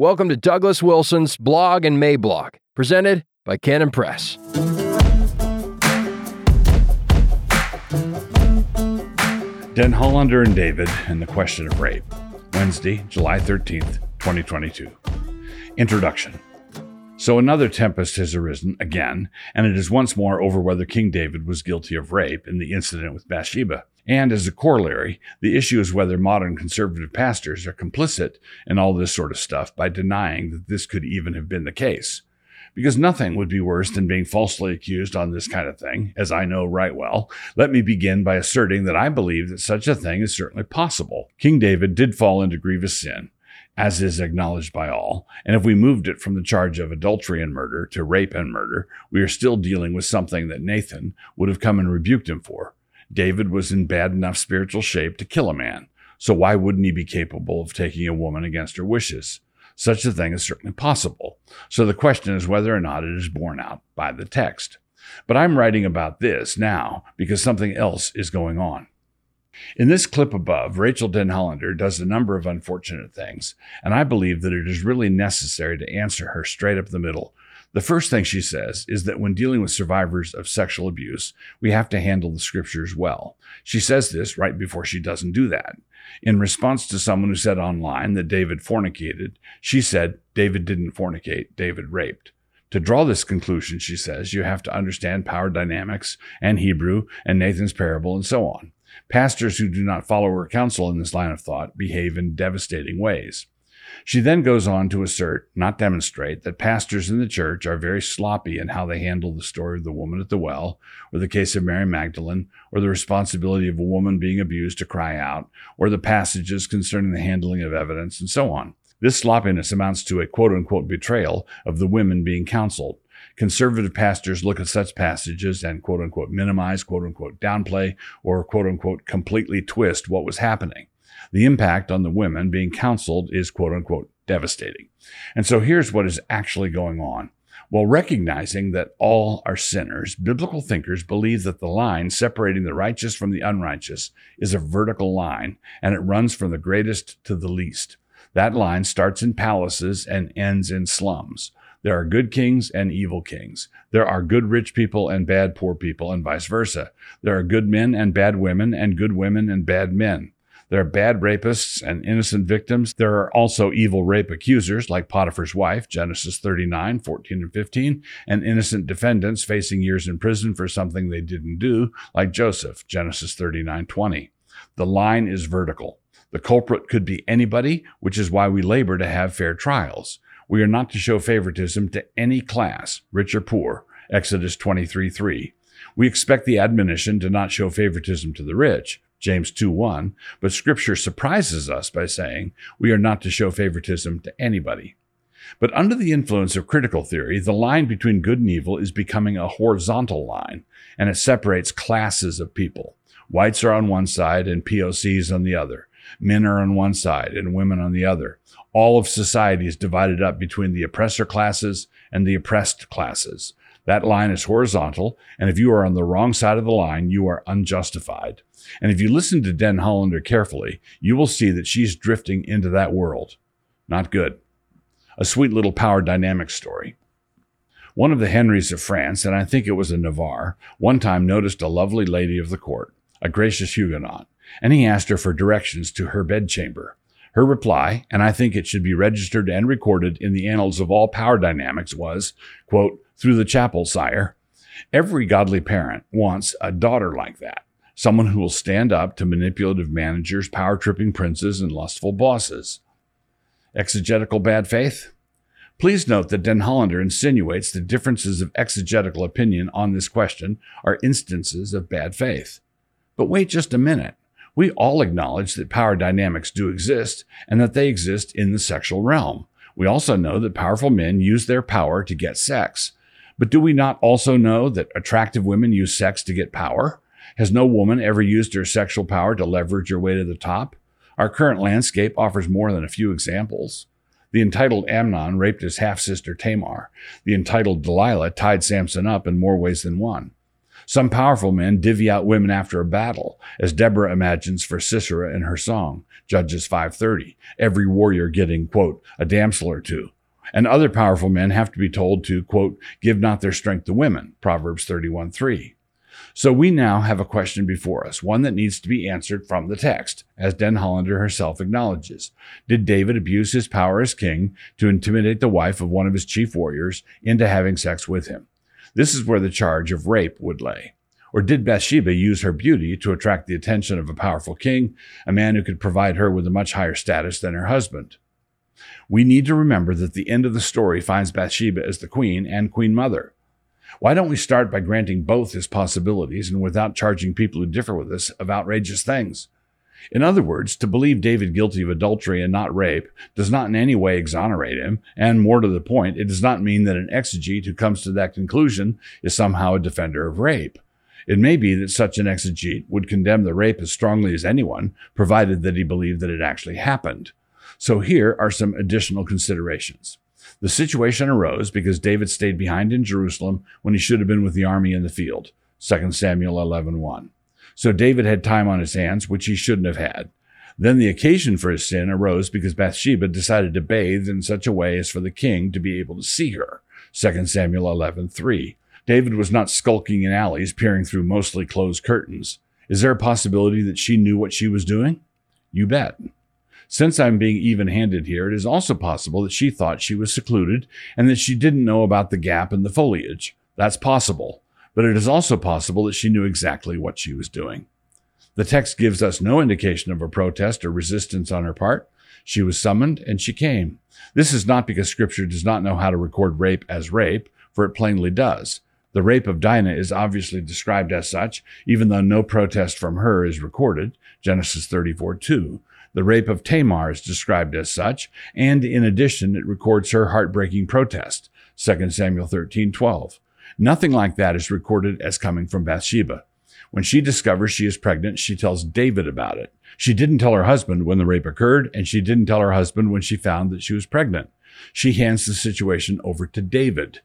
Welcome to Douglas Wilson's Blog and Mablog, presented by Canon Press. Denhollander and David and the Question of Rape, Wednesday, July 13th, 2022. Introduction. So another tempest has arisen again, and it is once more over whether King David was guilty of rape in the incident with Bathsheba. And as a corollary, the issue is whether modern conservative pastors are complicit in all this sort of stuff by denying that this could even have been the case. Because nothing would be worse than being falsely accused on this kind of thing, as I know right well. Let me begin by asserting that I believe that such a thing is certainly possible. King David did fall into grievous sin, as is acknowledged by all. And if we moved it from the charge of adultery and murder to rape and murder, we are still dealing with something that Nathan would have come and rebuked him for. David was in bad enough spiritual shape to kill a man, so why wouldn't he be capable of taking a woman against her wishes? Such a thing is certainly possible. So the question is whether or not it is borne out by the text. But I'm writing about this now because something else is going on. In this clip above, Rachael Denhollander does a number of unfortunate things, and I believe that it is really necessary to answer her straight up the middle. The first thing she says is that when dealing with survivors of sexual abuse, we have to handle the scriptures well. She says this right before she doesn't do that. In response to someone who said online that David fornicated, she said David didn't fornicate, David raped. To draw this conclusion, she says, you have to understand power dynamics and Hebrew and Nathan's parable and so on. Pastors who do not follow her counsel in this line of thought behave in devastating ways. She then goes on to assert, not demonstrate, that pastors in the church are very sloppy in how they handle the story of the woman at the well, or the case of Mary Magdalene, or the responsibility of a woman being abused to cry out, or the passages concerning the handling of evidence, and so on. This sloppiness amounts to a quote unquote betrayal of the women being counseled. Conservative pastors look at such passages and quote unquote minimize, quote unquote downplay, or quote unquote completely twist what was happening. The impact on the women being counseled is quote unquote devastating. And so here's what is actually going on. While recognizing that all are sinners, biblical thinkers believe that the line separating the righteous from the unrighteous is a vertical line, and it runs from the greatest to the least. That line starts in palaces and ends in slums. There are good kings and evil kings. There are good rich people and bad poor people, and vice versa. There are good men and bad women, and good women and bad men. There are bad rapists and innocent victims. There are also evil rape accusers, like Potiphar's wife, Genesis 39, 14 and 15, and innocent defendants facing years in prison for something they didn't do, like Joseph, Genesis 39, 20. The line is vertical. The culprit could be anybody, which is why we labor to have fair trials. We are not to show favoritism to any class, rich or poor, Exodus 23 3. We expect the admonition to not show favoritism to the rich, James 2 1, but Scripture surprises us by saying we are not to show favoritism to anybody. But under the influence of critical theory, the line between good and evil is becoming a horizontal line, and it separates classes of people. Whites are on one side and POCs on the other. Men are on one side and women on the other. All of society is divided up between the oppressor classes and the oppressed classes. That line is horizontal, and if you are on the wrong side of the line, you are unjustified. And if you listen to Denhollander carefully, you will see that she's drifting into that world. Not good. A sweet little power dynamic story. One of the Henrys of France, and I think it was a Navarre, one time noticed a lovely lady of the court, a gracious Huguenot, and he asked her for directions to her bedchamber. Her reply, and I think it should be registered and recorded in the annals of all power dynamics, was, quote, through the chapel, sire. Every godly parent wants a daughter like that, someone who will stand up to manipulative managers, power tripping princes, and lustful bosses. Exegetical bad faith? Please note that Denhollander insinuates that differences of exegetical opinion on this question are instances of bad faith. But wait just a minute. We all acknowledge that power dynamics do exist and that they exist in the sexual realm. We also know that powerful men use their power to get sex. But do we not also know that attractive women use sex to get power? Has no woman ever used her sexual power to leverage her way to the top? Our current landscape offers more than a few examples. The entitled Amnon raped his half sister Tamar. The entitled Delilah tied Samson up in more ways than one. Some powerful men divvy out women after a battle, as Deborah imagines for Sisera in her song, Judges 5:30, every warrior getting, quote, a damsel or two. And other powerful men have to be told to, quote, give not their strength to women, Proverbs 31:3. So we now have a question before us, one that needs to be answered from the text, as Denhollander herself acknowledges. Did David abuse his power as king to intimidate the wife of one of his chief warriors into having sex with him? This is where the charge of rape would lay. Or did Bathsheba use her beauty to attract the attention of a powerful king, a man who could provide her with a much higher status than her husband? We need to remember that the end of the story finds Bathsheba as the queen and queen mother. Why don't we start by granting both as possibilities and without charging people who differ with us of outrageous things? In other words, to believe David guilty of adultery and not rape does not in any way exonerate him, and more to the point, it does not mean that an exegete who comes to that conclusion is somehow a defender of rape. It may be that such an exegete would condemn the rape as strongly as anyone, provided that he believed that it actually happened. So here are some additional considerations. The situation arose because David stayed behind in Jerusalem when he should have been with the army in the field. 2 Samuel 11:1. So David had time on his hands, which he shouldn't have had. Then the occasion for his sin arose because Bathsheba decided to bathe in such a way as for the king to be able to see her. 2 Samuel 11:3. David was not skulking in alleys peering through mostly closed curtains. Is there a possibility that she knew what she was doing? You bet. Since I'm being even handed here, it is also possible that she thought she was secluded and that she didn't know about the gap in the foliage. That's possible but it is also possible that she knew exactly what she was doing. The text gives us no indication of a protest or resistance on her part. She was summoned and she came. This is not because scripture does not know how to record rape as rape, for it plainly does. The rape of Dinah is obviously described as such, even though no protest from her is recorded. Genesis 34 2. The rape of Tamar is described as such, and in addition, it records her heartbreaking protest. 2 Samuel 13 12. Nothing like that is recorded as coming from Bathsheba. When she discovers she is pregnant, she tells David about it. She didn't tell her husband when the rape occurred, and she didn't tell her husband when she found that she was pregnant. She hands the situation over to David.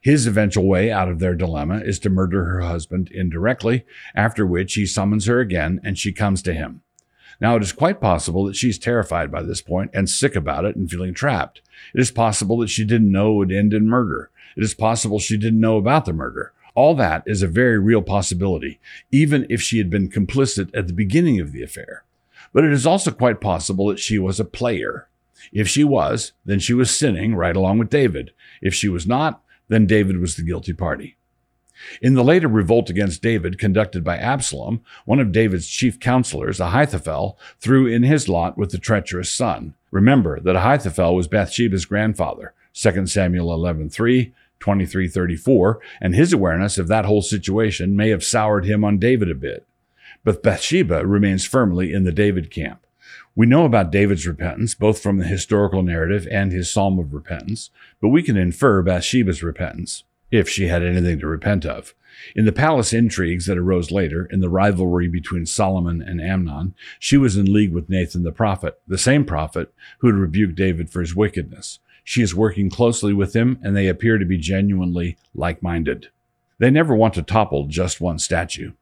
His eventual way out of their dilemma is to murder her husband indirectly, after which he summons her again and she comes to him. Now, it is quite possible that she's terrified by this point and sick about it and feeling trapped. It is possible that she didn't know it would end in murder. It is possible she didn't know about the murder. All that is a very real possibility, even if she had been complicit at the beginning of the affair. But it is also quite possible that she was a player. If she was, then she was sinning right along with David. If she was not, then David was the guilty party. In the later revolt against David conducted by Absalom, one of David's chief counselors, Ahithophel, threw in his lot with the treacherous son. Remember that Ahithophel was Bathsheba's grandfather, 2 Samuel 11:3, 2334, and his awareness of that whole situation may have soured him on David a bit. But Bathsheba remains firmly in the David camp. We know about David's repentance, both from the historical narrative and his psalm of repentance, but we can infer Bathsheba's repentance, if she had anything to repent of. In the palace intrigues that arose later, in the rivalry between Solomon and Amnon, she was in league with Nathan the prophet, the same prophet who had rebuked David for his wickedness. She is working closely with him, and they appear to be genuinely like minded. They never want to topple just one statue.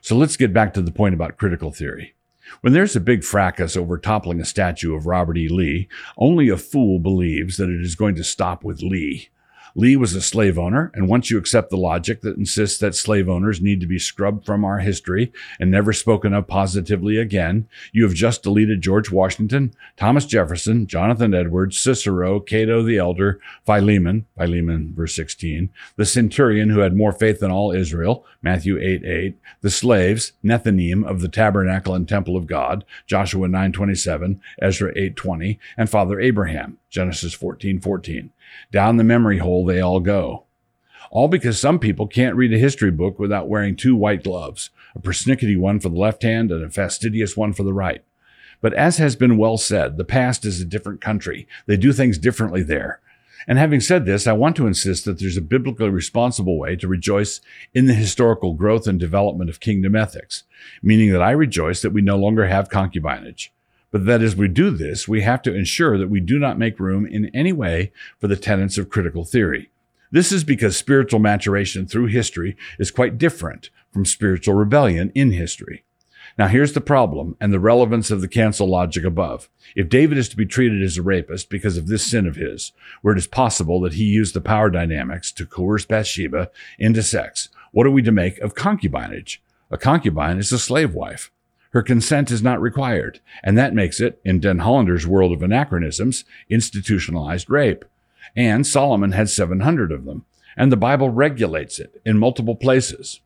So let's get back to the point about critical theory. When there's a big fracas over toppling a statue of Robert E. Lee, only a fool believes that it is going to stop with Lee. Lee was a slave owner, and once you accept the logic that insists that slave owners need to be scrubbed from our history and never spoken of positively again, you have just deleted George Washington, Thomas Jefferson, Jonathan Edwards, Cicero, Cato the Elder, Philemon, Philemon verse 16, the centurion who had more faith than all Israel, Matthew 8 8, the slaves, Nethinim of the tabernacle and temple of God, Joshua 9 27, Ezra 8 20, and Father Abraham, Genesis 14 14. Down the memory hole they all go. All because some people can't read a history book without wearing two white gloves, a persnickety one for the left hand and a fastidious one for the right. But as has been well said, the past is a different country. They do things differently there. And having said this, I want to insist that there's a biblically responsible way to rejoice in the historical growth and development of kingdom ethics, meaning that I rejoice that we no longer have concubinage but that as we do this, we have to ensure that we do not make room in any way for the tenets of critical theory. This is because spiritual maturation through history is quite different from spiritual rebellion in history. Now, here's the problem and the relevance of the cancel logic above. If David is to be treated as a rapist because of this sin of his, where it is possible that he used the power dynamics to coerce Bathsheba into sex, what are we to make of concubinage? A concubine is a slave wife. Her consent is not required, and that makes it, in Denhollander's world of anachronisms, institutionalized rape. And Solomon had 700 of them, and the Bible regulates it in multiple places.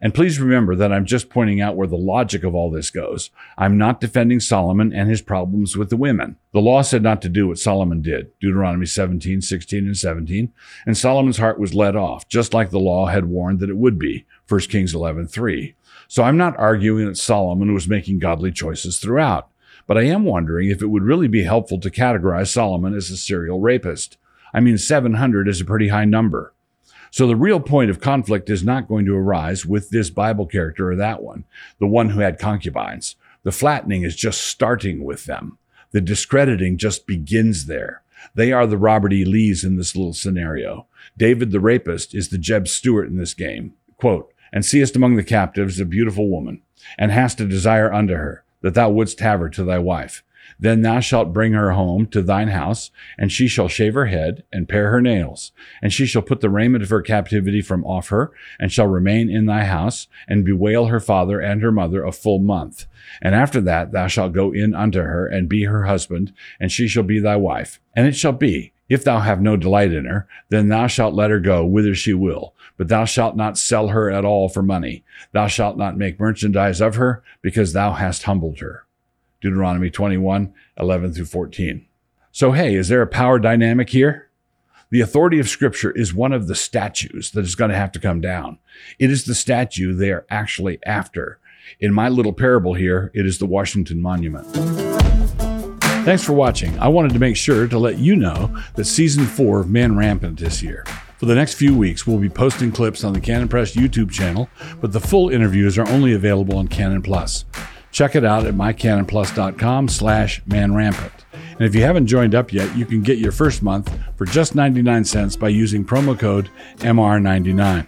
And please remember that I'm just pointing out where the logic of all this goes. I'm not defending Solomon and his problems with the women. The law said not to do what Solomon did, Deuteronomy 17, 16, and 17, and Solomon's heart was led off, just like the law had warned that it would be, 1 Kings 11, 3. So I'm not arguing that Solomon was making godly choices throughout, but I am wondering if it would really be helpful to categorize Solomon as a serial rapist. I mean, 700 is a pretty high number. So the real point of conflict is not going to arise with this Bible character or that one, the one who had concubines. The flattening is just starting with them. The discrediting just begins there. They are the Robert E. Lees in this little scenario. David the rapist is the Jeb Stuart in this game. Quote, and seest among the captives a beautiful woman, and hast a desire unto her, that thou wouldst have her to thy wife. Then thou shalt bring her home to thine house, and she shall shave her head and pare her nails, and she shall put the raiment of her captivity from off her, and shall remain in thy house, and bewail her father and her mother a full month. And after that thou shalt go in unto her, and be her husband, and she shall be thy wife. And it shall be, if thou have no delight in her, then thou shalt let her go whither she will. But thou shalt not sell her at all for money. Thou shalt not make merchandise of her, because thou hast humbled her. Deuteronomy 21, 11 through 14. So, hey, is there a power dynamic here? The authority of Scripture is one of the statues that is going to have to come down. It is the statue they are actually after. In my little parable here, it is the Washington Monument. Thanks for watching. I wanted to make sure to let you know that season four of Man Rampant is here. For the next few weeks, we'll be posting clips on the Canon Press YouTube channel, but the full interviews are only available on Canon Plus. Check it out at mycanonplus.com slash manrampant. And if you haven't joined up yet, you can get your first month for just 99 cents by using promo code MR99.